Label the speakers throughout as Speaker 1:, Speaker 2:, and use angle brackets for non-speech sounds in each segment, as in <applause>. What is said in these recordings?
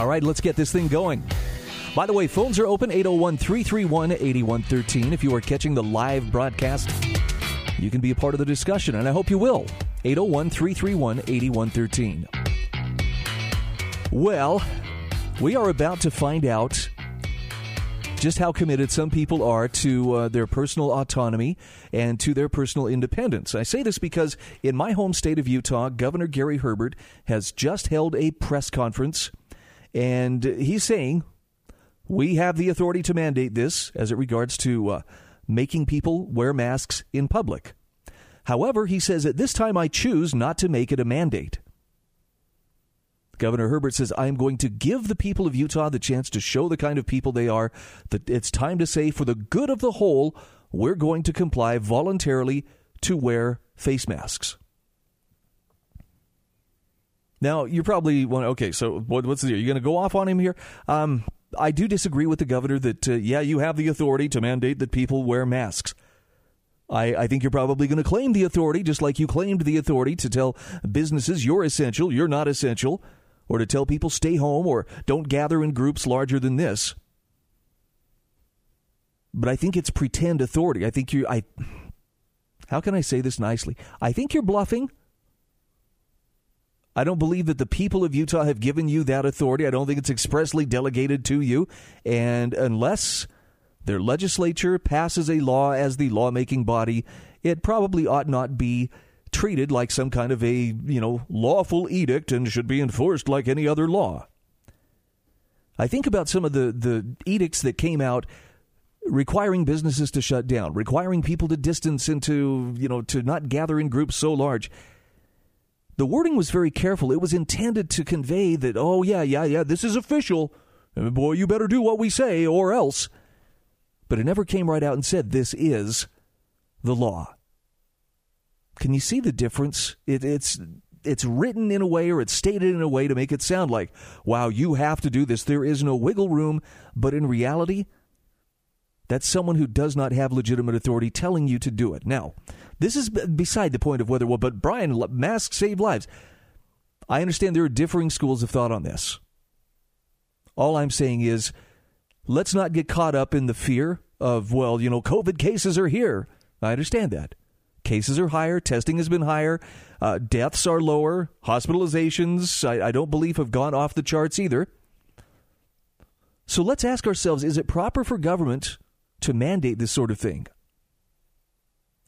Speaker 1: All right, let's get this thing going. By the way, phones are open 801 331 8113. If you are catching the live broadcast, you can be a part of the discussion, and I hope you will. 801 331 8113. Well, we are about to find out just how committed some people are to uh, their personal autonomy and to their personal independence. I say this because in my home state of Utah, Governor Gary Herbert has just held a press conference and he's saying we have the authority to mandate this as it regards to uh, making people wear masks in public. However, he says at this time I choose not to make it a mandate. Governor Herbert says, I am going to give the people of Utah the chance to show the kind of people they are. That it's time to say, for the good of the whole, we're going to comply voluntarily to wear face masks. Now, you're probably wondering, okay, so what, what's the deal? You're going to go off on him here? Um, I do disagree with the governor that, uh, yeah, you have the authority to mandate that people wear masks. I, I think you're probably going to claim the authority, just like you claimed the authority to tell businesses you're essential, you're not essential, or to tell people stay home or don't gather in groups larger than this. But I think it's pretend authority. I think you I how can I say this nicely? I think you're bluffing. I don't believe that the people of Utah have given you that authority. I don't think it's expressly delegated to you. And unless their legislature passes a law as the lawmaking body, it probably ought not be treated like some kind of a, you know, lawful edict and should be enforced like any other law. I think about some of the, the edicts that came out requiring businesses to shut down, requiring people to distance into, you know, to not gather in groups so large. The wording was very careful. It was intended to convey that, oh, yeah, yeah, yeah, this is official. Boy, you better do what we say or else. But it never came right out and said, this is the law. Can you see the difference? It, it's it's written in a way or it's stated in a way to make it sound like, wow, you have to do this. There is no wiggle room. But in reality, that's someone who does not have legitimate authority telling you to do it. Now, this is beside the point of whether, well, but Brian, masks save lives. I understand there are differing schools of thought on this. All I'm saying is, let's not get caught up in the fear of, well, you know, COVID cases are here. I understand that. Cases are higher, testing has been higher, uh, deaths are lower, hospitalizations, I, I don't believe, have gone off the charts either. So let's ask ourselves is it proper for government to mandate this sort of thing?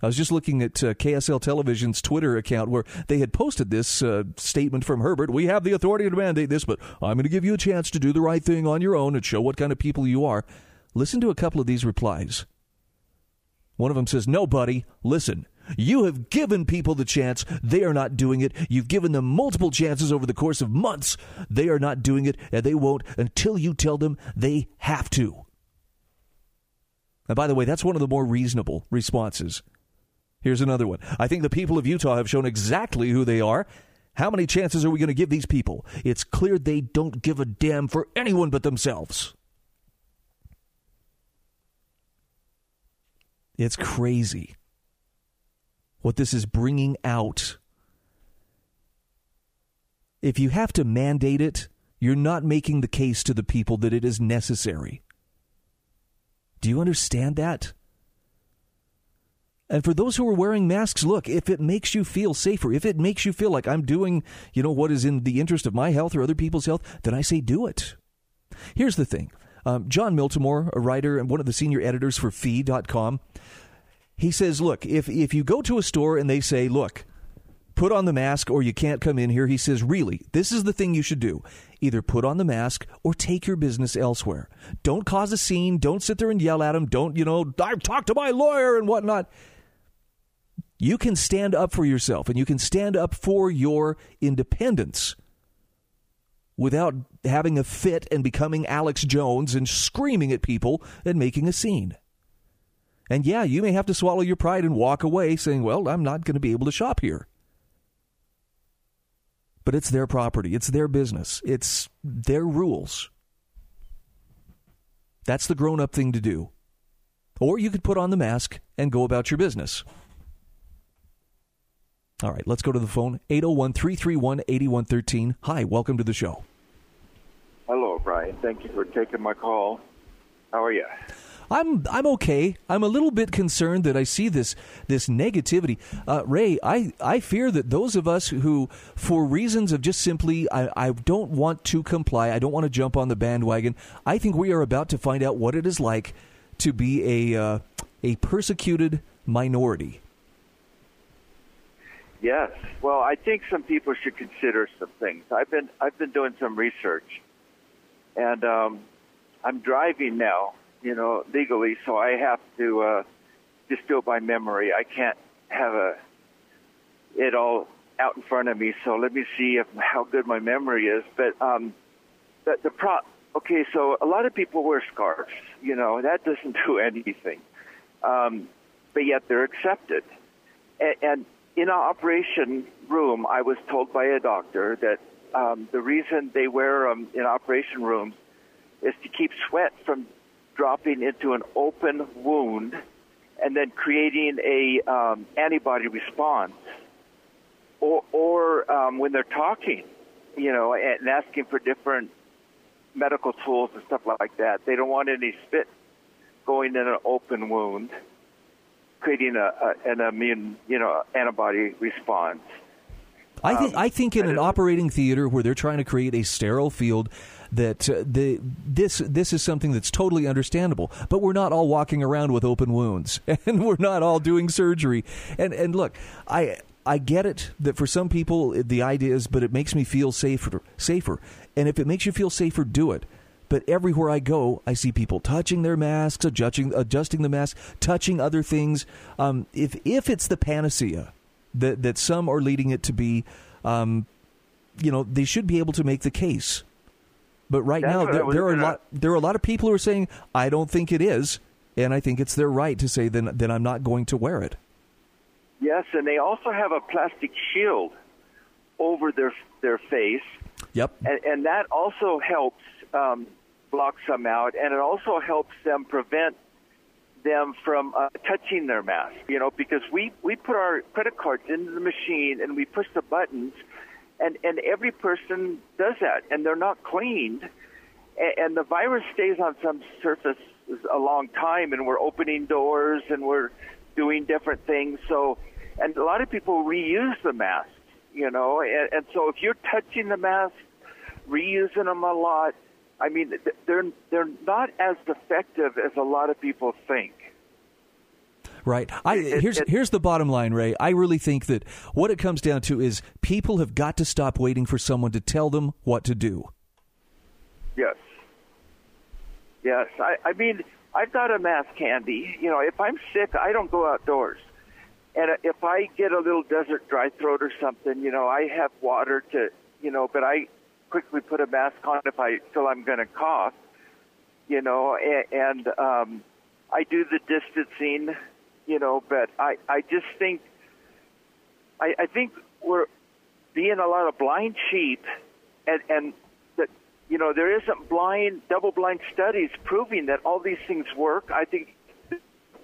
Speaker 1: I was just looking at uh, KSL Television's Twitter account where they had posted this uh, statement from Herbert. We have the authority to mandate this, but I'm going to give you a chance to do the right thing on your own and show what kind of people you are. Listen to a couple of these replies. One of them says, No, buddy, listen. You have given people the chance. They are not doing it. You've given them multiple chances over the course of months. They are not doing it, and they won't until you tell them they have to. And by the way, that's one of the more reasonable responses. Here's another one. I think the people of Utah have shown exactly who they are. How many chances are we going to give these people? It's clear they don't give a damn for anyone but themselves. It's crazy what this is bringing out. If you have to mandate it, you're not making the case to the people that it is necessary. Do you understand that? And for those who are wearing masks, look, if it makes you feel safer, if it makes you feel like I'm doing, you know, what is in the interest of my health or other people's health, then I say do it. Here's the thing. Um, Jon Miltimore, a writer and one of the senior editors for Fee.com, he says, look, if, if you go to a store and they say, look, put on the mask or you can't come in here, he says, really, this is the thing you should do. Either put on the mask or take your business elsewhere. Don't cause a scene. Don't sit there and yell at him. Don't, you know, I've talked to my lawyer and whatnot. You can stand up for yourself and you can stand up for your independence without having a fit and becoming Alex Jones and screaming at people and making a scene. And yeah, you may have to swallow your pride and walk away saying, well, I'm not going to be able to shop here. But it's their property, it's their business, it's their rules. That's the grown up thing to do. Or you could put on the mask and go about your business. All right, let's go to the phone. 801 331 8113. Hi, welcome to the show.
Speaker 2: Hello, Brian. Thank you for taking my call. How are you?
Speaker 1: I'm I'm okay. I'm a little bit concerned that I see this this negativity. Uh, Ray, I, I fear that those of us who, for reasons of just simply, I, I don't want to comply, I don't want to jump on the bandwagon. I think we are about to find out what it is like to be a uh, a persecuted minority.
Speaker 2: Yes. Well, I think some people should consider some things. I've been I've been doing some research, and um, I'm driving now, you know, legally, so I have to uh, just do it by memory. I can't have a it all out in front of me. So let me see if how good my memory is. But um, the the pro. Okay, so a lot of people wear scarves. You know, that doesn't <laughs> do anything, um, but yet they're accepted. And, and in an operation room, I was told by a doctor that um, the reason they wear them in operation rooms is to keep sweat from dropping into an open wound and then creating a um, antibody response. Or, or um, when they're talking, you know, and asking for different medical tools and stuff like that, they don't want any spit going in an open wound creating a, a, an immune, you know, antibody response.
Speaker 1: I think um, I think in an operating theater where they're trying to create a sterile field, that uh, the this this is something that's totally understandable. But we're not all walking around with open wounds, <laughs> and we're not all doing surgery. And and look, I I get it that for some people the idea is, but it makes me feel safer safer. And if it makes you feel safer, do it. But everywhere I go, I see people touching their masks, adjusting, adjusting the mask, touching other things. Um, if if it's the panacea that that some are leading it to be, um, you know, they should be able to make the case. But right That's now, there, there are a lot there are a lot of people who are saying, "I don't think it is," and I think it's their right to say, "Then then I'm not going to wear it."
Speaker 2: Yes, and they also have a plastic shield over their their face.
Speaker 1: Yep,
Speaker 2: and, and that also helps um, blocks some out, and it also helps them prevent them from uh, touching their mask. You know, because we we put our credit cards into the machine and we push the buttons, and and every person does that, and they're not cleaned, and, and the virus stays on some surface a long time, and we're opening doors and we're doing different things. So, and a lot of people reuse the mask. You know, and, and so if you're touching the mask, reusing them a lot, I mean, they're they're not as effective as a lot of people think.
Speaker 1: Right. I, here's here's the bottom line, Ray. I really think that what it comes down to is people have got to stop waiting for someone to tell them what to do.
Speaker 2: Yes. Yes. I, I mean, I've got a mask handy. You know, if I'm sick, I don't go outdoors. And if I get a little desert dry throat or something, you know, I have water to, you know, but I quickly put a mask on if I feel I'm going to cough, you know, and, and um, I do the distancing, you know, but I, I just think, I, I think we're being a lot of blind sheep and, and that, you know, there isn't blind, double blind studies proving that all these things work. I think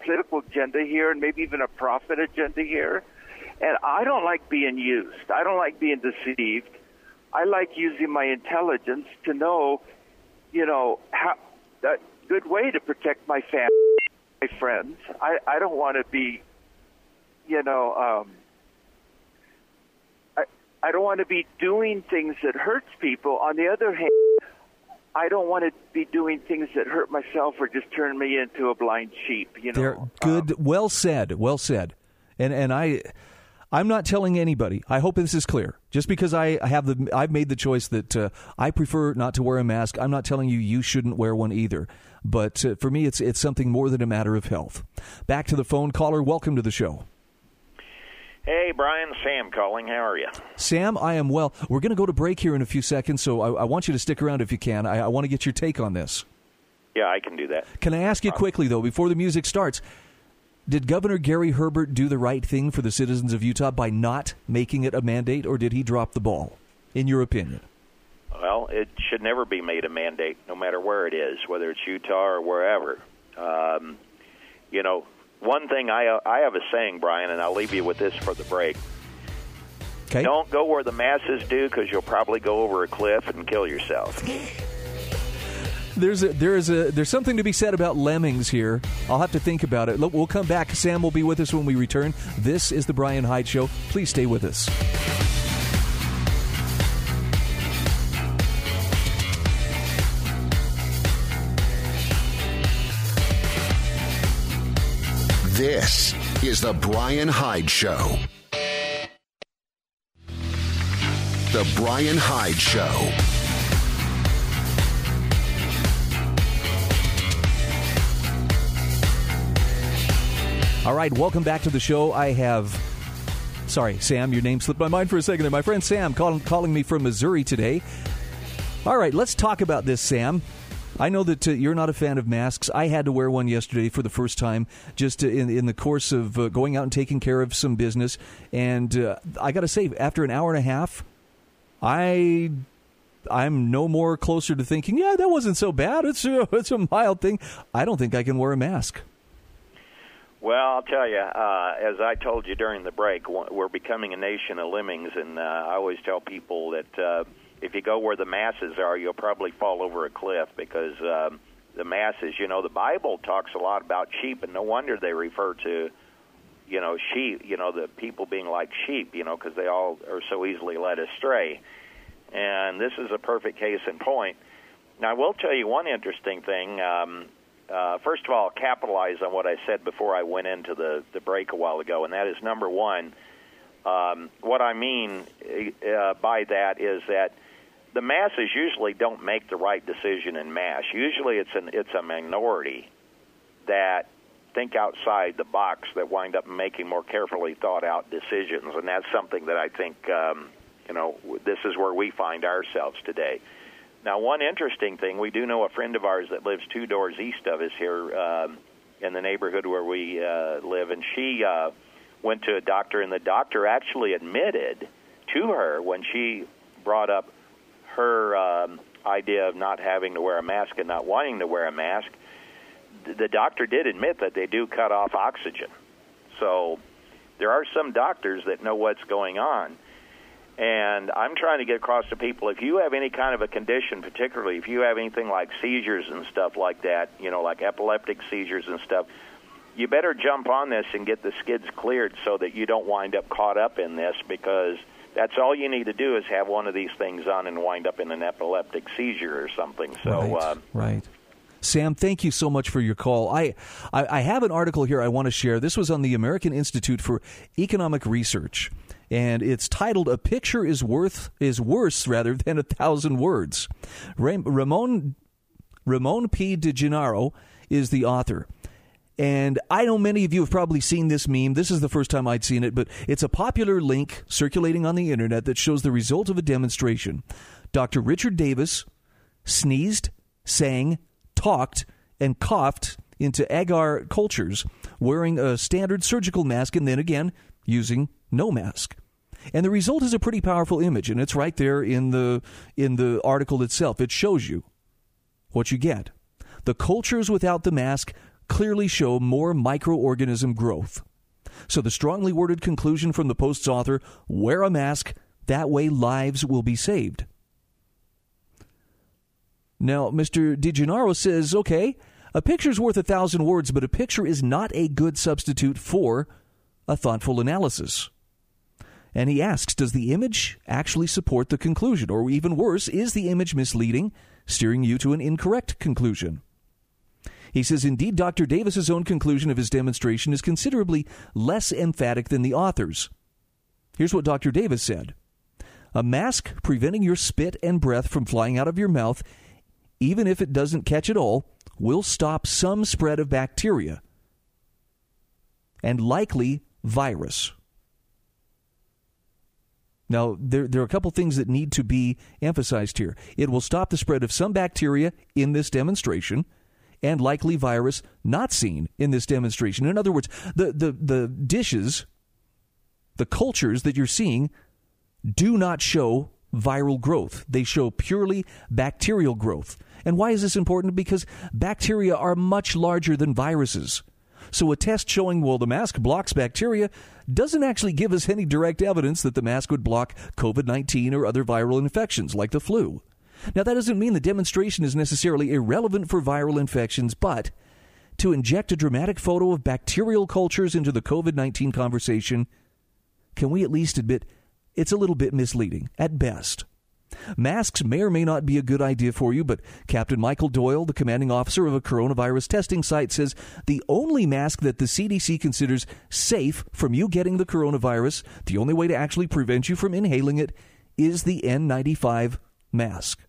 Speaker 2: political agenda here and maybe even a profit agenda here. And I don't like being used. I don't like being deceived. I like using my intelligence to know, you know, how a good way to protect my family, my friends. I I don't want to be, you know, um, I I don't want to be doing things that hurts people. On the other hand. I don't want to be doing things that hurt myself or just turn me into a blind sheep. You know,
Speaker 1: They're good. Um, well said. Well said. And and I I'm not telling anybody. I hope this is clear. Just because I have the, I've made the choice that uh, I prefer not to wear a mask. I'm not telling you you shouldn't wear one either. But uh, for me, it's it's something more than a matter of health. Back to the phone caller. Welcome to the show.
Speaker 3: Hey, Brian, Sam calling. How are you?
Speaker 1: Sam, I am well. We're going to go to break here in a few seconds, so I, I want you to stick around if you can. I, I want to get your take on this.
Speaker 3: Yeah, I can do that.
Speaker 1: Can I ask you quickly, though, before the music starts? Did Governor Gary Herbert do the right thing for the citizens of Utah by not making it a mandate, or did he drop the ball, in your opinion?
Speaker 3: Well, it should never be made a mandate, no matter where it is, whether it's Utah or wherever. Um, you know, one thing I I have a saying, Brian, and I'll leave you with this for the break.
Speaker 1: Okay.
Speaker 3: Don't go where the masses do, because you'll probably go over a cliff and kill yourself. <laughs>
Speaker 1: There's a, there is a there's something to be said about lemmings here. I'll have to think about it. We'll come back. Sam will be with us when we return. This is the Brian Hyde Show. Please stay with us.
Speaker 4: This is the Brian Hyde Show. The Brian Hyde Show.
Speaker 1: All right, welcome back to the show. I have, sorry, Sam, your name slipped my mind for a second there. My friend Sam call, calling me from Missouri today. All right, let's talk about this, Sam. I know that uh, you're not a fan of masks. I had to wear one yesterday for the first time, just uh, in in the course of uh, going out and taking care of some business. And uh, I got to say, after an hour and a half, I I'm no more closer to thinking, yeah, that wasn't so bad. It's a, <laughs> it's a mild thing. I don't think I can wear a mask.
Speaker 3: Well, I'll tell you, uh, as I told you during the break, we're becoming a nation of lemmings, and uh, I always tell people that uh, if you go where the masses are, you'll probably fall over a cliff because um, the masses, you know, the Bible talks a lot about sheep, and no wonder they refer to, you know, sheep, you know, the people being like sheep, you know, because they all are so easily led astray. And this is a perfect case in point. Now, I will tell you one interesting thing. Um, uh, first of all, capitalize on what I said before I went into the, the break a while ago, and that is number one. Um, what I mean uh, by that is that the masses usually don't make the right decision in mass. Usually, it's an it's a minority that think outside the box that wind up making more carefully thought out decisions, and that's something that I think um, you know this is where we find ourselves today. Now, one interesting thing, we do know a friend of ours that lives two doors east of us here um, in the neighborhood where we uh, live, and she uh, went to a doctor, and the doctor actually admitted to her when she brought up her um, idea of not having to wear a mask and not wanting to wear a mask. The doctor did admit that they do cut off oxygen. So there are some doctors that know what's going on. And I'm trying to get across to people if you have any kind of a condition, particularly if you have anything like seizures and stuff like that, you know, like epileptic seizures and stuff, you better jump on this and get the skids cleared so that you don't wind up caught up in this because that's all you need to do is have one of these things on and wind up in an epileptic seizure or something. So,
Speaker 1: right.
Speaker 3: Uh,
Speaker 1: right. Sam, thank you so much for your call. I, I, I have an article here I want to share. This was on the American Institute for Economic Research and it's titled "A Picture Is Worth Is Worse Rather Than a Thousand Words." Ramon Ramon P. DeGennaro is the author. And I know many of you have probably seen this meme. This is the first time I'd seen it, but it's a popular link circulating on the internet that shows the result of a demonstration. Dr. Richard Davis sneezed, sang, talked, and coughed into agar cultures wearing a standard surgical mask and then again using no mask. And the result is a pretty powerful image, and it's right there in the in the article itself. It shows you what you get. The cultures without the mask clearly show more microorganism growth. So the strongly worded conclusion from the post's author, wear a mask, that way lives will be saved. Now, Mr. DeGennaro says, okay, a picture's worth a thousand words, but a picture is not a good substitute for a thoughtful analysis. And he asks Does the image actually support the conclusion? Or even worse, is the image misleading, steering you to an incorrect conclusion? He says, Indeed, Dr. Davis's own conclusion of his demonstration is considerably less emphatic than the author's. Here's what Dr. Davis said A mask preventing your spit and breath from flying out of your mouth, even if it doesn't catch it all, will stop some spread of bacteria and likely virus. Now, there, there are a couple things that need to be emphasized here. It will stop the spread of some bacteria in this demonstration and likely virus not seen in this demonstration. In other words, the, the, the dishes, the cultures that you're seeing, do not show viral growth. They show purely bacterial growth. And why is this important? Because bacteria are much larger than viruses. So a test showing, well, the mask blocks bacteria doesn't actually give us any direct evidence that the mask would block COVID 19 or other viral infections like the flu. Now, that doesn't mean the demonstration is necessarily irrelevant for viral infections, but to inject a dramatic photo of bacterial cultures into the COVID 19 conversation, can we at least admit it's a little bit misleading at best? Masks may or may not be a good idea for you, but Captain Michael Doyle, the commanding officer of a coronavirus testing site, says the only mask that the CDC considers safe from you getting the coronavirus, the only way to actually prevent you from inhaling it, is the N95 mask.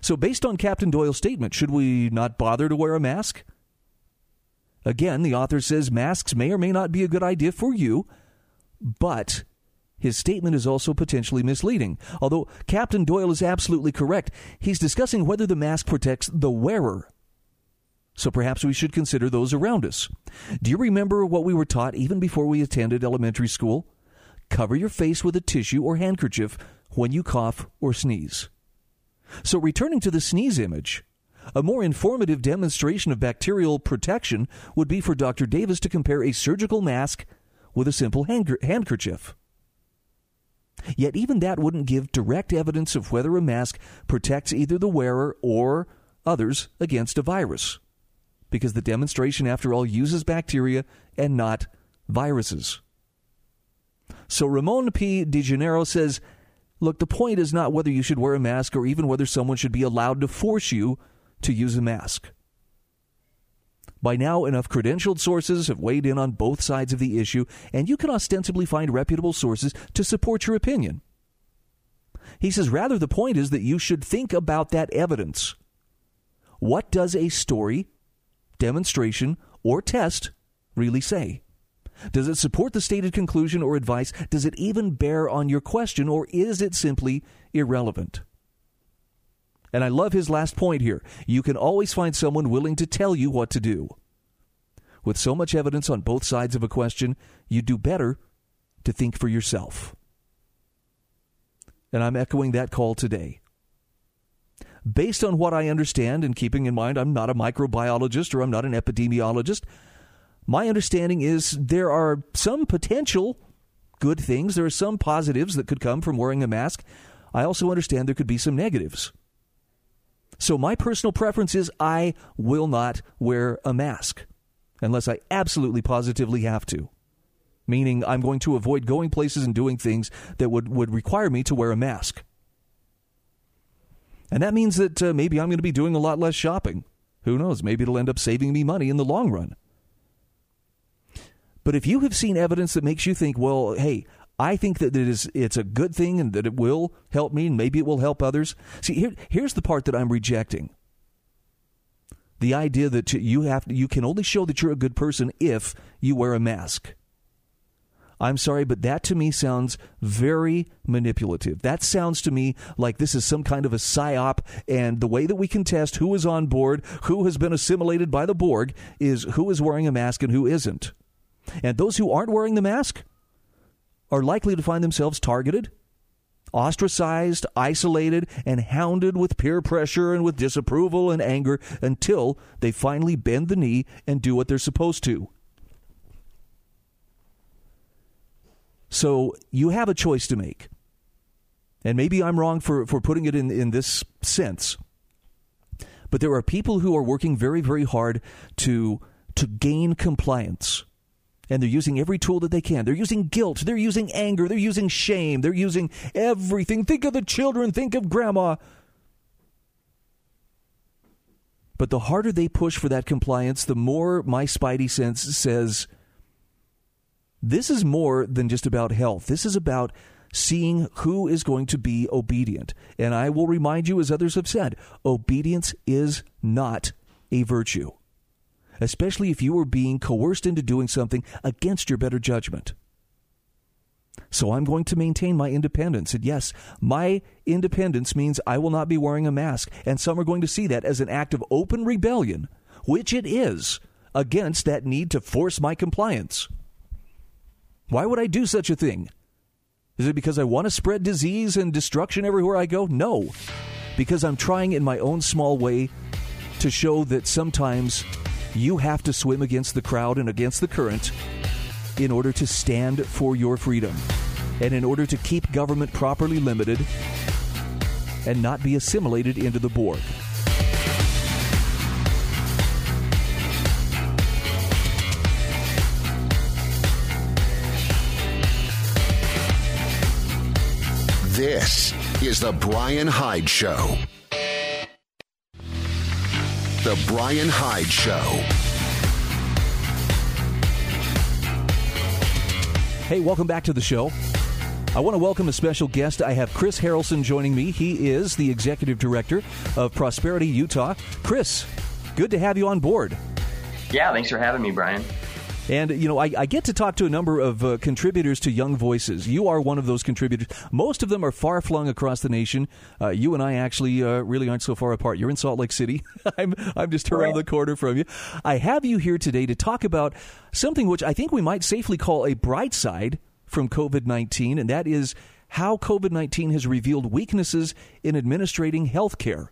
Speaker 1: So, based on Captain Doyle's statement, should we not bother to wear a mask? Again, the author says masks may or may not be a good idea for you, but his statement is also potentially misleading. Although Captain Doyle is absolutely correct, he's discussing whether the mask protects the wearer. So perhaps we should consider those around us. Do you remember what we were taught even before we attended elementary school? Cover your face with a tissue or handkerchief when you cough or sneeze. So, returning to the sneeze image, a more informative demonstration of bacterial protection would be for Dr. Davis to compare a surgical mask with a simple handkerchief. Yet even that wouldn't give direct evidence of whether a mask protects either the wearer or others against a virus. Because the demonstration, after all, uses bacteria and not viruses. So Ramon P. DeGennaro says, look, the point is not whether you should wear a mask or even whether someone should be allowed to force you to use a mask. By now, enough credentialed sources have weighed in on both sides of the issue, and you can ostensibly find reputable sources to support your opinion. He says, rather, the point is that you should think about that evidence. What does a story, demonstration, or test really say? Does it support the stated conclusion or advice? Does it even bear on your question, or is it simply irrelevant? And I love his last point here. You can always find someone willing to tell you what to do. With so much evidence on both sides of a question, you do better to think for yourself. And I'm echoing that call today. Based on what I understand, and keeping in mind I'm not a microbiologist or I'm not an epidemiologist, my understanding is there are some potential good things, there are some positives that could come from wearing a mask. I also understand there could be some negatives. So my personal preference is I will not wear a mask unless I absolutely positively have to. Meaning I'm going to avoid going places and doing things that would, would require me to wear a mask. And that means that uh, maybe I'm going to be doing a lot less shopping. Who knows? Maybe it'll end up saving me money in the long run. But if you have seen evidence that makes you think, well, hey, I think that it is it's a good thing and that it will help me and maybe it will help others. See, here, here's the part that I'm rejecting. The idea that you have you can only show that you're a good person if you wear a mask. I'm sorry, but that to me sounds very manipulative. That sounds to me like this is some kind of a psyop, and the way that we can test who is on board, who has been assimilated by the Borg, is who is wearing a mask and who isn't. And those who aren't wearing the mask, are likely to find themselves targeted, ostracized, isolated, and hounded with peer pressure and with disapproval and anger until they finally bend the knee and do what they're supposed to. So you have a choice to make. And maybe I'm wrong for, for putting it in, in this sense. But there are people who are working very, very hard to, to gain compliance and they're using every tool that they can. They're using guilt. They're using anger. They're using shame. They're using everything. Think of the children. Think of grandma. But the harder they push for that compliance, the more my spidey sense says this is more than just about health. This is about seeing who is going to be obedient. And I will remind you, as others have said, obedience is not a virtue especially if you were being coerced into doing something against your better judgment. So I'm going to maintain my independence. And yes, my independence means I will not be wearing a mask. And some are going to see that as an act of open rebellion, which it is, against that need to force my compliance. Why would I do such a thing? Is it because I want to spread disease and destruction everywhere I go? No. Because I'm trying in my own small way to show that sometimes you have to swim against the crowd and against the current in order to stand for your freedom and in order to keep government properly limited and not be assimilated into the Borg.
Speaker 4: This is The Brian Hyde Show. The Brian Hyde Show.
Speaker 1: Hey, welcome back to the show. I want to welcome a special guest. I have Chris Harrelson joining me. He is the executive director of Prosperity Utah. Chris, good to have you on board.
Speaker 5: Yeah, thanks for having me, Brian.
Speaker 1: And, you know, I, I, get to talk to a number of uh, contributors to Young Voices. You are one of those contributors. Most of them are far flung across the nation. Uh, you and I actually uh, really aren't so far apart. You're in Salt Lake City. <laughs> I'm, I'm just around the corner from you. I have you here today to talk about something which I think we might safely call a bright side from COVID 19, and that is how COVID 19 has revealed weaknesses in administrating health care.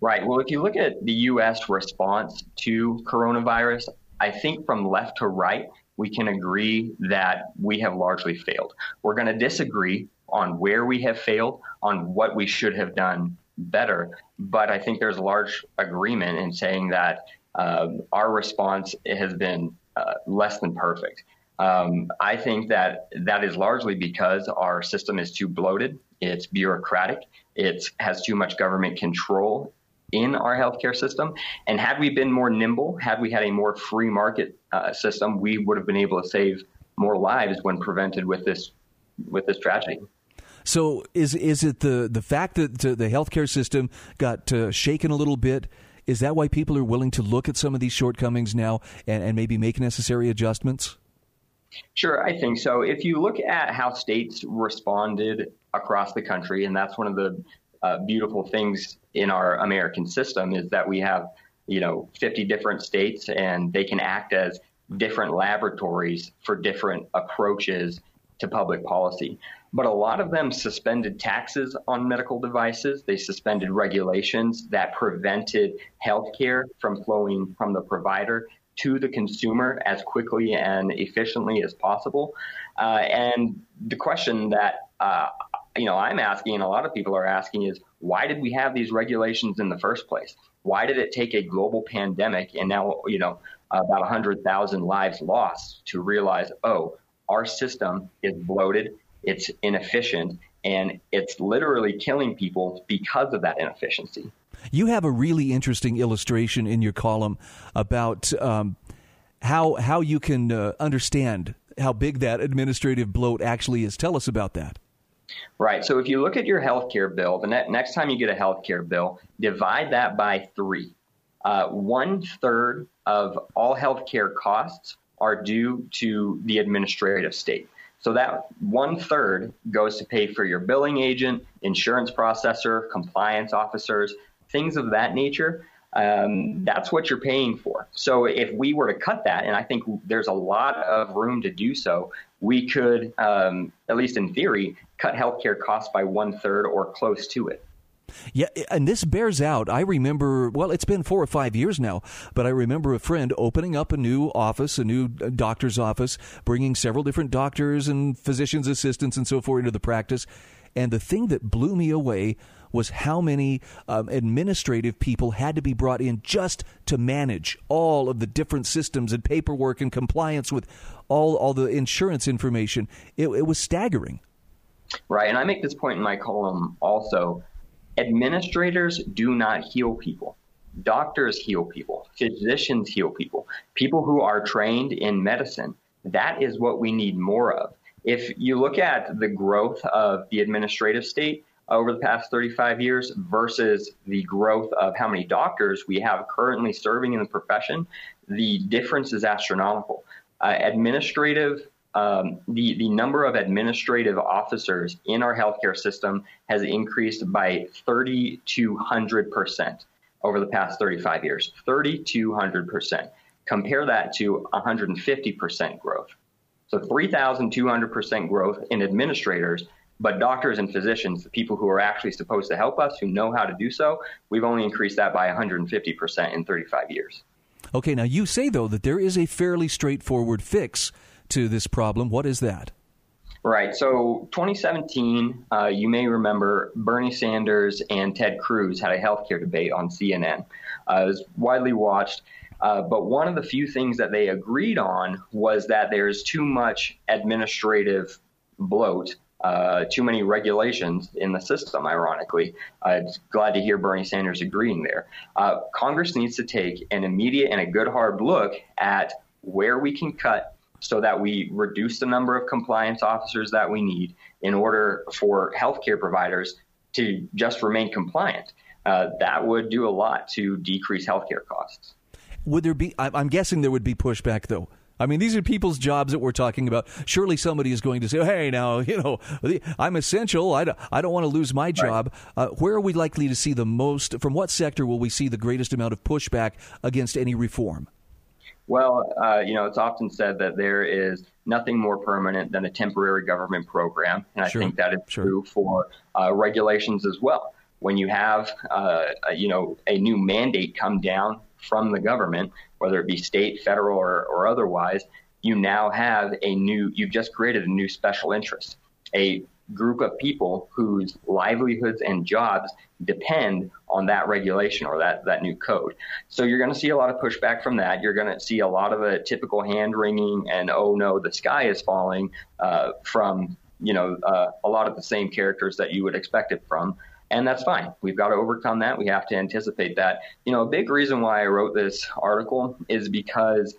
Speaker 5: Right. Well, if you look at the U.S. response to coronavirus, I think from left to right, we can agree that we have largely failed. We're going to disagree on where we have failed, on what we should have done better. But I think there's large agreement in saying that uh, our response has been uh, less than perfect. Um, I think that that is largely because our system is too bloated. It's bureaucratic. It has too much government control in our healthcare system. And had we been more nimble, had we had a more free market uh, system, we would have been able to save more lives when prevented with this with this tragedy.
Speaker 1: So is is it the the fact that the healthcare system got uh, shaken a little bit? Is that why people are willing to look at some of these shortcomings now and, and maybe make necessary adjustments?
Speaker 5: Sure, I think so. If you look at how states responded across the country, and that's one of the uh, beautiful things in our American system is that we have, you know, 50 different states and they can act as different laboratories for different approaches to public policy. But a lot of them suspended taxes on medical devices. They suspended regulations that prevented healthcare from flowing from the provider to the consumer as quickly and efficiently as possible. Uh, and the question that uh, you know I'm asking, and a lot of people are asking, is why did we have these regulations in the first place? Why did it take a global pandemic and now you know about 100,000 lives lost to realize, oh, our system is bloated, it's inefficient, and it's literally killing people because of that inefficiency.
Speaker 1: You have a really interesting illustration in your column about um, how how you can uh, understand how big that administrative bloat actually is. Tell us about that.
Speaker 5: Right. So if you look at your health care bill, the ne- next time you get a health care bill, divide that by three. Uh, one third of all health care costs are due to the administrative state. So that one third goes to pay for your billing agent, insurance processor, compliance officers, things of that nature. Um, that's what you're paying for. So if we were to cut that, and I think there's a lot of room to do so, we could, um, at least in theory, cut healthcare costs by one third or close to it.
Speaker 1: Yeah, and this bears out. I remember, well, it's been four or five years now, but I remember a friend opening up a new office, a new uh, doctor's office, bringing several different doctors and physician's assistants and so forth into the practice. And the thing that blew me away was how many um, administrative people had to be brought in just to manage all of the different systems and paperwork and compliance with all all the insurance information. It, it was staggering.
Speaker 5: Right, and I make this point in my column also. Administrators do not heal people. Doctors heal people. Physicians heal people. People who are trained in medicine. That is what we need more of. If you look at the growth of the administrative state, over the past 35 years versus the growth of how many doctors we have currently serving in the profession, the difference is astronomical. Uh, administrative um, the, the number of administrative officers in our healthcare system has increased by 3,200% over the past 35 years. 3,200%. Compare that to 150% growth. So 3,200% growth in administrators, but doctors and physicians, the people who are actually supposed to help us, who know how to do so, we've only increased that by 150% in 35 years.
Speaker 1: Okay, now you say, though, that there is a fairly straightforward fix to this problem. What is that?
Speaker 5: Right. So 2017, uh, you may remember Bernie Sanders and Ted Cruz had a healthcare debate on CNN. Uh, it was widely watched. Uh, but one of the few things that they agreed on was that there's too much administrative bloat, uh, too many regulations in the system, ironically. I'm glad to hear Bernie Sanders agreeing there. Uh, Congress needs to take an immediate and a good hard look at where we can cut so that we reduce the number of compliance officers that we need in order for healthcare providers to just remain compliant. Uh, that would do a lot to decrease healthcare costs.
Speaker 1: Would there be? I'm guessing there would be pushback, though. I mean, these are people's jobs that we're talking about. Surely somebody is going to say, "Hey, now, <laughs> you know, I'm essential. I don't, I don't want to lose my job." Right. Uh, where are we likely to see the most? From what sector will we see the greatest amount of pushback against any reform?
Speaker 5: Well, uh, you know, it's often said that there is nothing more permanent than a temporary government program, and I sure. think that is sure. true for uh, regulations as well. When you have, uh, you know, a new mandate come down from the government, whether it be state, federal, or, or otherwise, you now have a new, you've just created a new special interest, a group of people whose livelihoods and jobs depend on that regulation or that, that new code. So you're going to see a lot of pushback from that. You're going to see a lot of a typical hand wringing and oh no, the sky is falling uh, from you know uh, a lot of the same characters that you would expect it from. And that's fine. We've got to overcome that. We have to anticipate that. You know, a big reason why I wrote this article is because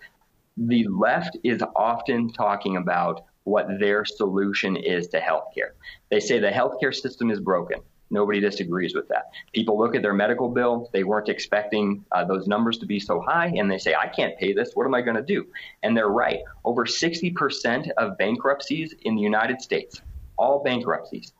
Speaker 5: the left is often talking about what their solution is to healthcare. They say the healthcare system is broken. Nobody disagrees with that. People look at their medical bill. They weren't expecting uh, those numbers to be so high, and they say, I can't pay this. What am I going to do? And they're right. Over 60% of bankruptcies in the United States, all bankruptcies,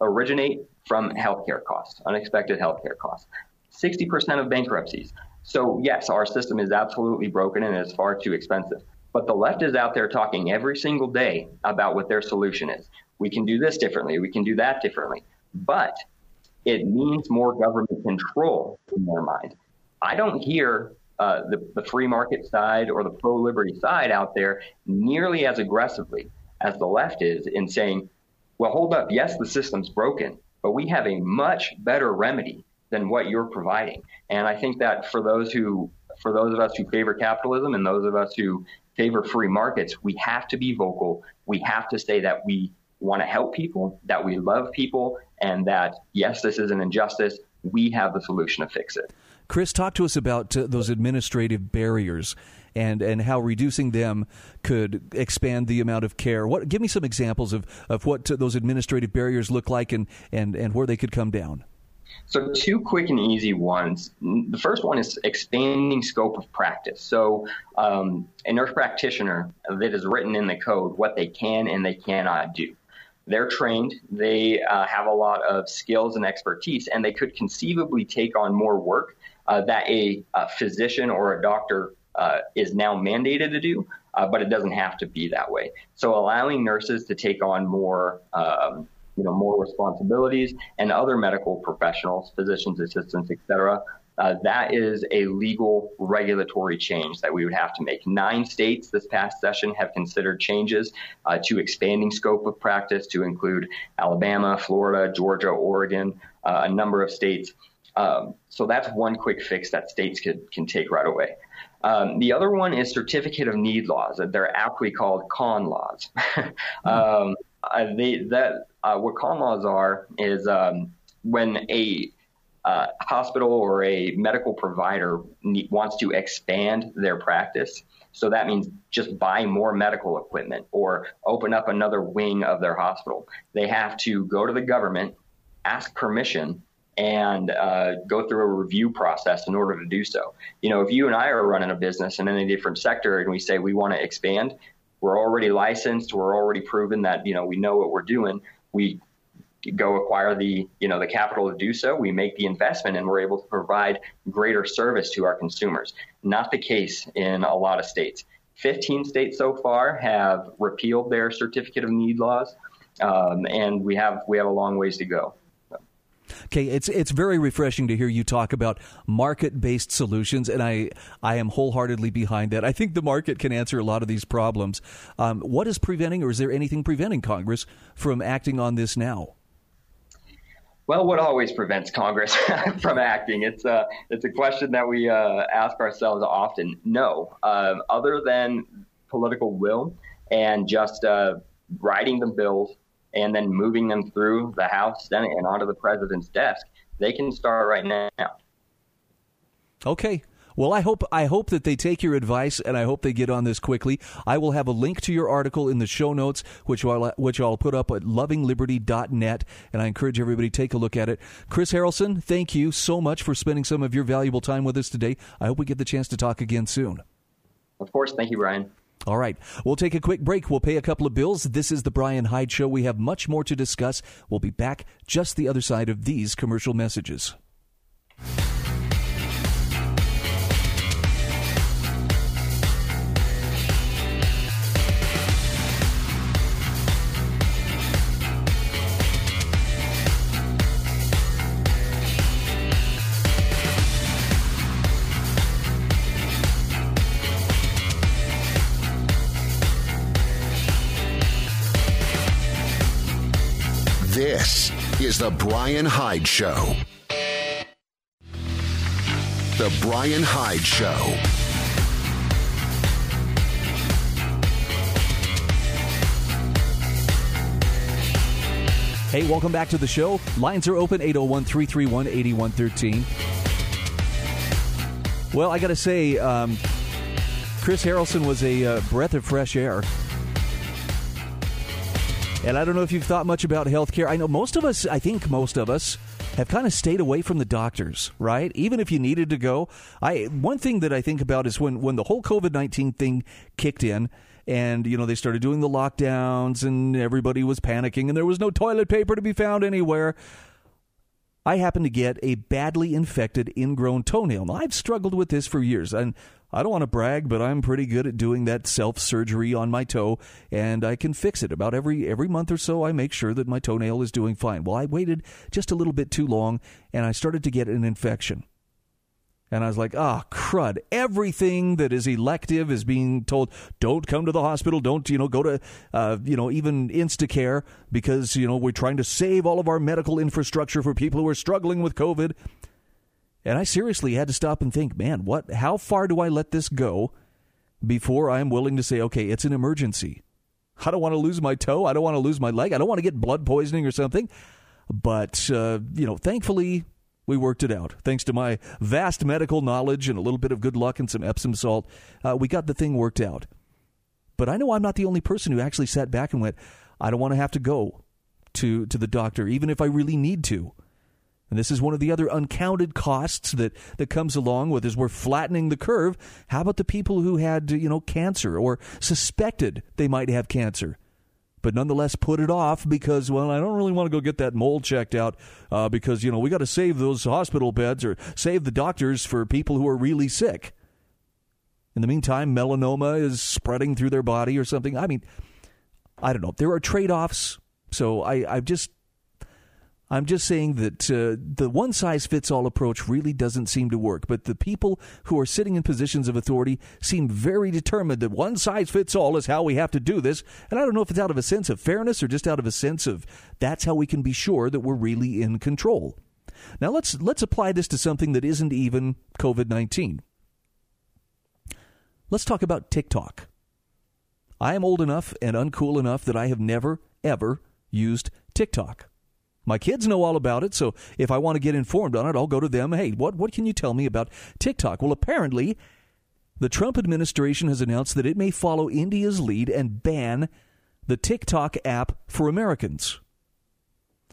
Speaker 5: originate from healthcare costs, unexpected healthcare costs. 60% of bankruptcies. So, yes, our system is absolutely broken and it's far too expensive. But the left is out there talking every single day about what their solution is. We can do this differently. We can do that differently. But it means more government control in their mind. I don't hear uh, the, the free market side or the pro liberty side out there nearly as aggressively as the left is in saying, well, hold up. Yes, the system's broken, but we have a much better remedy than what you're providing. And I think that for those who, for those of us who favor capitalism and those of us who favor free markets, we have to be vocal. We have to say that we want to help people, that we love people, and that, yes, this is an injustice. We have the solution to fix it.
Speaker 1: Chris, talk to us about uh, those administrative barriers and, and how reducing them could expand the amount of care. What, give me some examples of, of what those administrative barriers look like and, and, and where they could come down.
Speaker 5: So, two quick and easy ones. The first one is expanding scope of practice. So, um, a nurse practitioner that is written in the code what they can and they cannot do. They're trained, they uh, have a lot of skills and expertise, and they could conceivably take on more work uh, that a, a, physician or a doctor uh, is now mandated to do, uh, but it doesn't have to be that way. So, allowing nurses to take on more um, you know, more responsibilities, and other medical professionals, physicians, assistants, et cetera. Uh, that is a legal regulatory change that we would have to make. Nine states this past session have considered changes uh, to expanding scope of practice to include Alabama, Florida, Georgia, Oregon, uh, a number of states. Um, so that's one quick fix that states could, can take right away. Um, the other one is certificate of need laws. They're aptly called CON laws. <laughs> um, uh, they, that uh, what con laws are is um, when a uh, hospital or a medical provider need, wants to expand their practice. So that means just buy more medical equipment or open up another wing of their hospital. They have to go to the government, ask permission, and uh, go through a review process in order to do so. You know, if you and I are running a business in any different sector and we say we want to expand, we're already licensed, we're already proven that you know we know what we're doing. We go acquire the you know the capital to do so we make the investment and we're able to provide greater service to our consumers not the case in a lot of states 15 states so far have repealed their certificate of need laws um, and we have we have a long ways to go
Speaker 1: Okay, it's it's very refreshing to hear you talk about market-based solutions, and I I am wholeheartedly behind that. I think the market can answer a lot of these problems. Um, what is preventing, or is there anything preventing Congress from acting on this now?
Speaker 5: Well, what always prevents Congress <laughs> from acting? It's a it's a question that we uh, ask ourselves often. No, um, other than political will and just uh, writing the bills and then moving them through the House, Senate, and onto the president's desk, they can start right now.
Speaker 1: Okay. Well, I hope I hope that they take your advice, and I hope they get on this quickly. I will have a link to your article in the show notes, which I'll, which I'll put up at lovingliberty.net, and I encourage everybody to take a look at it. Chris Harrelson, thank you so much for spending some of your valuable time with us today. I hope we get the chance to talk again soon.
Speaker 5: Of course, thank you, Brian.
Speaker 1: All right. We'll take a quick break. We'll pay a couple of bills. This is the Brian Hyde Show. We have much more to discuss. We'll be back just the other side of these commercial messages.
Speaker 4: Is The Brian Hyde Show. The Brian Hyde Show.
Speaker 1: Hey, welcome back to the show. Lines are open 801 331 8113. Well, I got to say, um, Chris Harrelson was a uh, breath of fresh air. And I don't know if you've thought much about healthcare. I know most of us, I think most of us, have kind of stayed away from the doctors, right? Even if you needed to go. I one thing that I think about is when when the whole COVID nineteen thing kicked in, and you know they started doing the lockdowns, and everybody was panicking, and there was no toilet paper to be found anywhere. I happened to get a badly infected ingrown toenail. Now, I've struggled with this for years, and I don't want to brag, but I'm pretty good at doing that self surgery on my toe, and I can fix it. About every every month or so, I make sure that my toenail is doing fine. Well, I waited just a little bit too long, and I started to get an infection. And I was like, ah, crud. Everything that is elective is being told, don't come to the hospital. Don't, you know, go to, uh, you know, even Instacare because, you know, we're trying to save all of our medical infrastructure for people who are struggling with COVID. And I seriously had to stop and think, man, what how far do I let this go before I'm willing to say, okay, it's an emergency. I don't want to lose my toe. I don't want to lose my leg. I don't want to get blood poisoning or something. But uh, you know, thankfully we worked it out. Thanks to my vast medical knowledge and a little bit of good luck and some Epsom salt, uh, we got the thing worked out. But I know I'm not the only person who actually sat back and went, I don't want to have to go to to the doctor, even if I really need to. And this is one of the other uncounted costs that, that comes along with as we're flattening the curve. How about the people who had, you know, cancer or suspected they might have cancer? But nonetheless, put it off because, well, I don't really want to go get that mole checked out uh, because, you know, we got to save those hospital beds or save the doctors for people who are really sick. In the meantime, melanoma is spreading through their body or something. I mean, I don't know. There are trade offs. So I, I just I'm just saying that uh, the one size fits all approach really doesn't seem to work. But the people who are sitting in positions of authority seem very determined that one size fits all is how we have to do this. And I don't know if it's out of a sense of fairness or just out of a sense of that's how we can be sure that we're really in control. Now let's let's apply this to something that isn't even COVID-19. Let's talk about TikTok. I am old enough and uncool enough that I have never ever used TikTok. My kids know all about it, so if I want to get informed on it, I'll go to them. Hey, what, what can you tell me about TikTok? Well, apparently, the Trump administration has announced that it may follow India's lead and ban the TikTok app for Americans.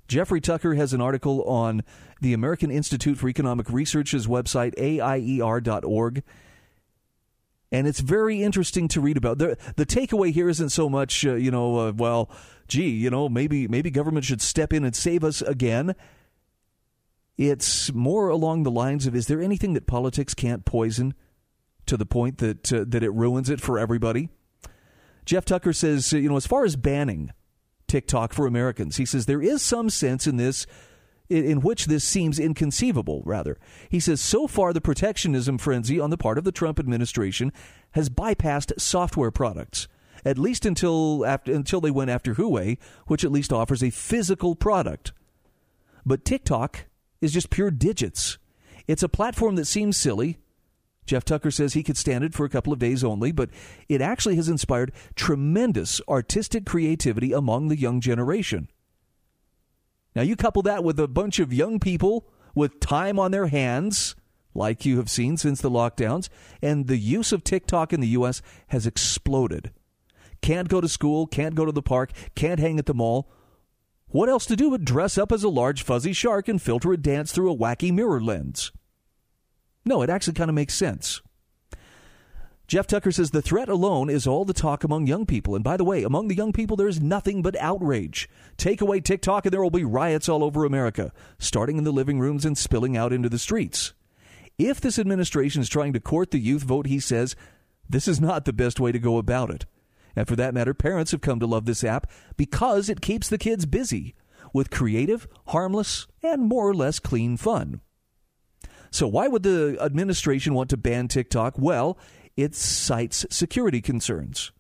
Speaker 1: Jeffrey Tucker has an article on the American Institute for Economic Research's website, AIER.org. and it's very interesting to read about. The the takeaway here isn't so much, uh, you know, uh, well, gee, you know, maybe maybe government should step in and save us again. It's more along the lines of: Is there anything that politics can't poison to the point that uh, that it ruins it for everybody? Jeff Tucker says, you know, as far as banning TikTok for Americans, he says there is some sense in this in which this seems inconceivable, rather. He says so far the protectionism frenzy on the part of the Trump administration has bypassed software products, at least until, after, until they went after Huawei, which at least offers a physical product. But TikTok is just pure digits. It's a platform that seems silly. Jeff Tucker says he could stand it for a couple of days only, but it actually has inspired tremendous artistic creativity among the young generation. Now, you couple that with a bunch of young people with time on their hands, like you have seen since the lockdowns, and the use of TikTok in the U.S. has exploded. Can't go to school, can't go to the park, can't hang at the mall. What else to do but dress up as a large fuzzy shark and filter a dance through a wacky mirror lens? No, it actually kind of makes sense. Jeff Tucker says the threat alone is all the talk among young people. And by the way, among the young people, there is nothing but outrage. Take away TikTok, and there will be riots all over America, starting in the living rooms and spilling out into the streets. If this administration is trying to court the youth vote, he says this is not the best way to go about it. And for that matter, parents have come to love this app because it keeps the kids busy with creative, harmless, and more or less clean fun. So, why would the administration want to ban TikTok? Well, it cites security concerns.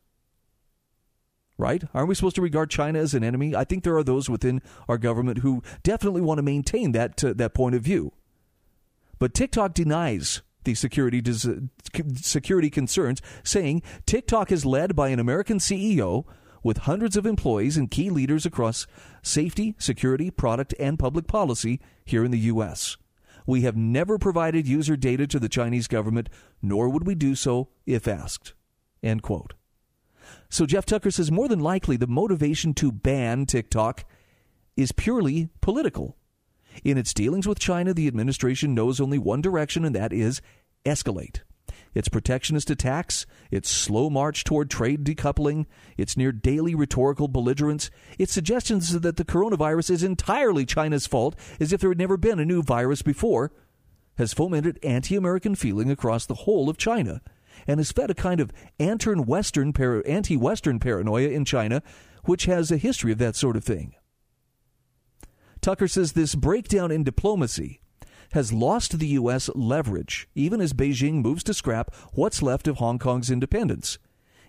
Speaker 1: Right? Aren't we supposed to regard China as an enemy? I think there are those within our government who definitely want to maintain that uh, that point of view. But TikTok denies the security des- security concerns, saying TikTok is led by an American CEO with hundreds of employees and key leaders across safety, security, product, and public policy here in the U.S. We have never provided user data to the Chinese government, nor would we do so if asked. End quote. So Jeff Tucker says more than likely the motivation to ban TikTok is purely political. In its dealings with China, the administration knows only one direction, and that is escalate its protectionist attacks, its slow march toward trade decoupling, its near daily rhetorical belligerence, its suggestions that the coronavirus is entirely China's fault, as if there had never been a new virus before, has fomented anti American feeling across the whole of China and has fed a kind of anti-Western paranoia in China, which has a history of that sort of thing. Tucker says this breakdown in diplomacy has lost the U.S. leverage, even as Beijing moves to scrap what's left of Hong Kong's independence.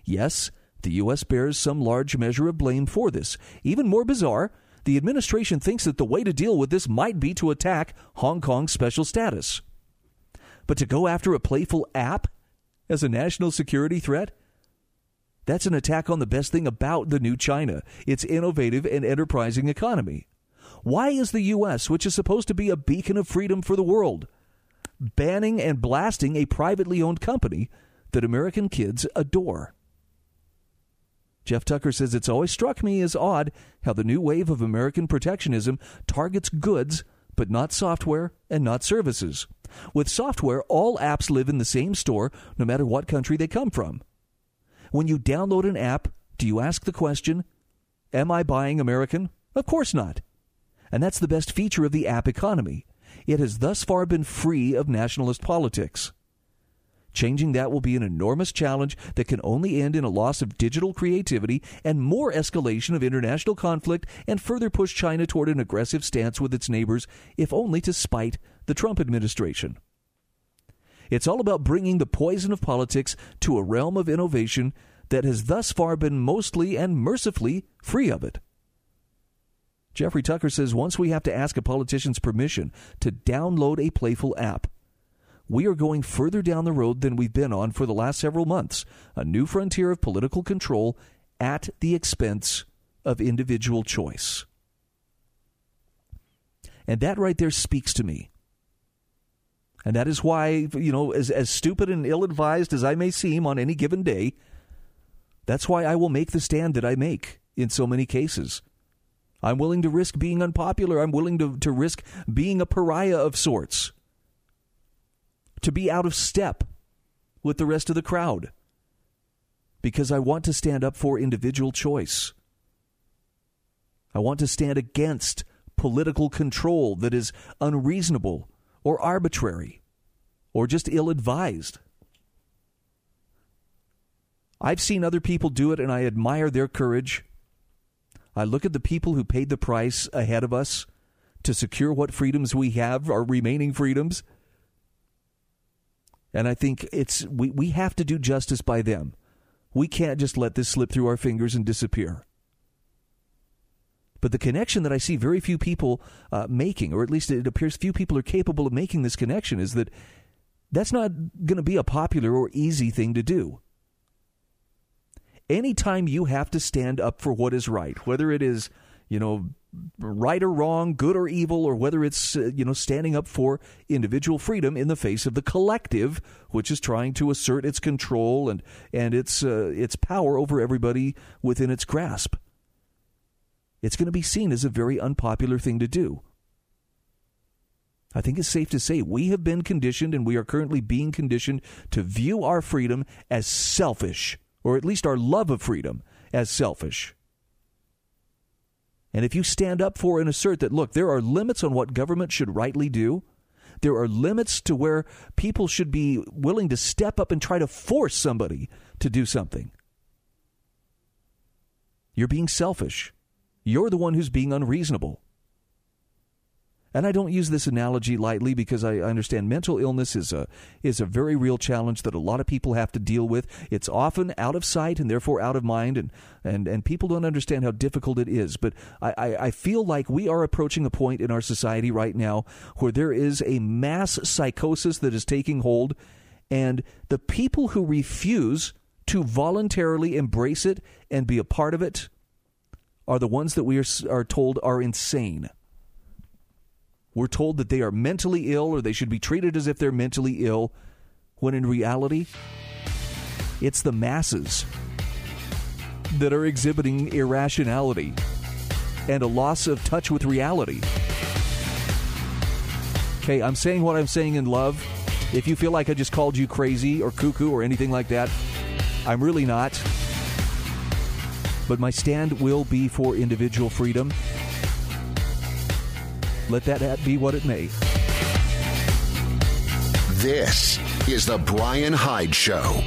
Speaker 1: Yes, the U.S. bears some large measure of blame for this. Even more bizarre, the administration thinks that the way to deal with this might be to attack Hong Kong's special status. But to go after a playful app as a national security threat? That's an attack on the best thing about the new China its innovative and enterprising economy. Why is the U.S., which is supposed to be a beacon of freedom for the world, banning and blasting a privately owned company that American kids adore? Jeff Tucker says it's always struck me as odd how the new wave of American protectionism targets goods but not software and not services. With software, all apps live in the same store no matter what country they come from. When you download an app, do you ask the question, Am I buying American? Of course not. And that's the best feature of the app economy. It has thus far been free of nationalist politics. Changing that will be an enormous challenge that can only end in a loss of digital creativity and more escalation of international conflict and further push China toward an aggressive stance with its neighbors, if only to spite the Trump administration. It's all about bringing the poison of politics to a realm of innovation that has thus far been mostly and mercifully free of it. Jeffrey Tucker says once we have to ask a politician's permission to download a playful app, we are going further down the road than we've been on for the last several months a new frontier of political control at the expense of individual choice. And that right there speaks to me. And that is why, you know, as, as stupid and ill advised as I may seem on any given day, that's why I will make the stand that I make in so many cases. I'm willing to risk being unpopular. I'm willing to, to risk being a pariah of sorts, to be out of step with the rest of the crowd because I want to stand up for individual choice. I want to stand against political control that is unreasonable or arbitrary or just ill advised. I've seen other people do it and I admire their courage. I look at the people who paid the price ahead of us to secure what freedoms we have, our remaining freedoms. And I think it's we, we have to do justice by them. We can't just let this slip through our fingers and disappear. But the connection that I see very few people uh, making, or at least it appears few people are capable of making this connection, is that that's not going to be a popular or easy thing to do. Anytime you have to stand up for what is right, whether it is, you know, right or wrong, good or evil, or whether it's, uh, you know, standing up for individual freedom in the face of the collective, which is trying to assert its control and, and its, uh, its power over everybody within its grasp. It's going to be seen as a very unpopular thing to do. I think it's safe to say we have been conditioned and we are currently being conditioned to view our freedom as selfish, or at least our love of freedom as selfish. And if you stand up for and assert that, look, there are limits on what government should rightly do, there are limits to where people should be willing to step up and try to force somebody to do something. You're being selfish. You're the one who's being unreasonable. And I don't use this analogy lightly because I understand mental illness is a is a very real challenge that a lot of people have to deal with. It's often out of sight and therefore out of mind, and and, and people don't understand how difficult it is. But I, I, I feel like we are approaching a point in our society right now where there is a mass psychosis that is taking hold, and the people who refuse to voluntarily embrace it and be a part of it are the ones that we are, are told are insane. We're told that they are mentally ill or they should be treated as if they're mentally ill, when in reality, it's the masses that are exhibiting irrationality and a loss of touch with reality. Okay, I'm saying what I'm saying in love. If you feel like I just called you crazy or cuckoo or anything like that, I'm really not. But my stand will be for individual freedom let that be what it may.
Speaker 4: This is the Brian Hyde Show.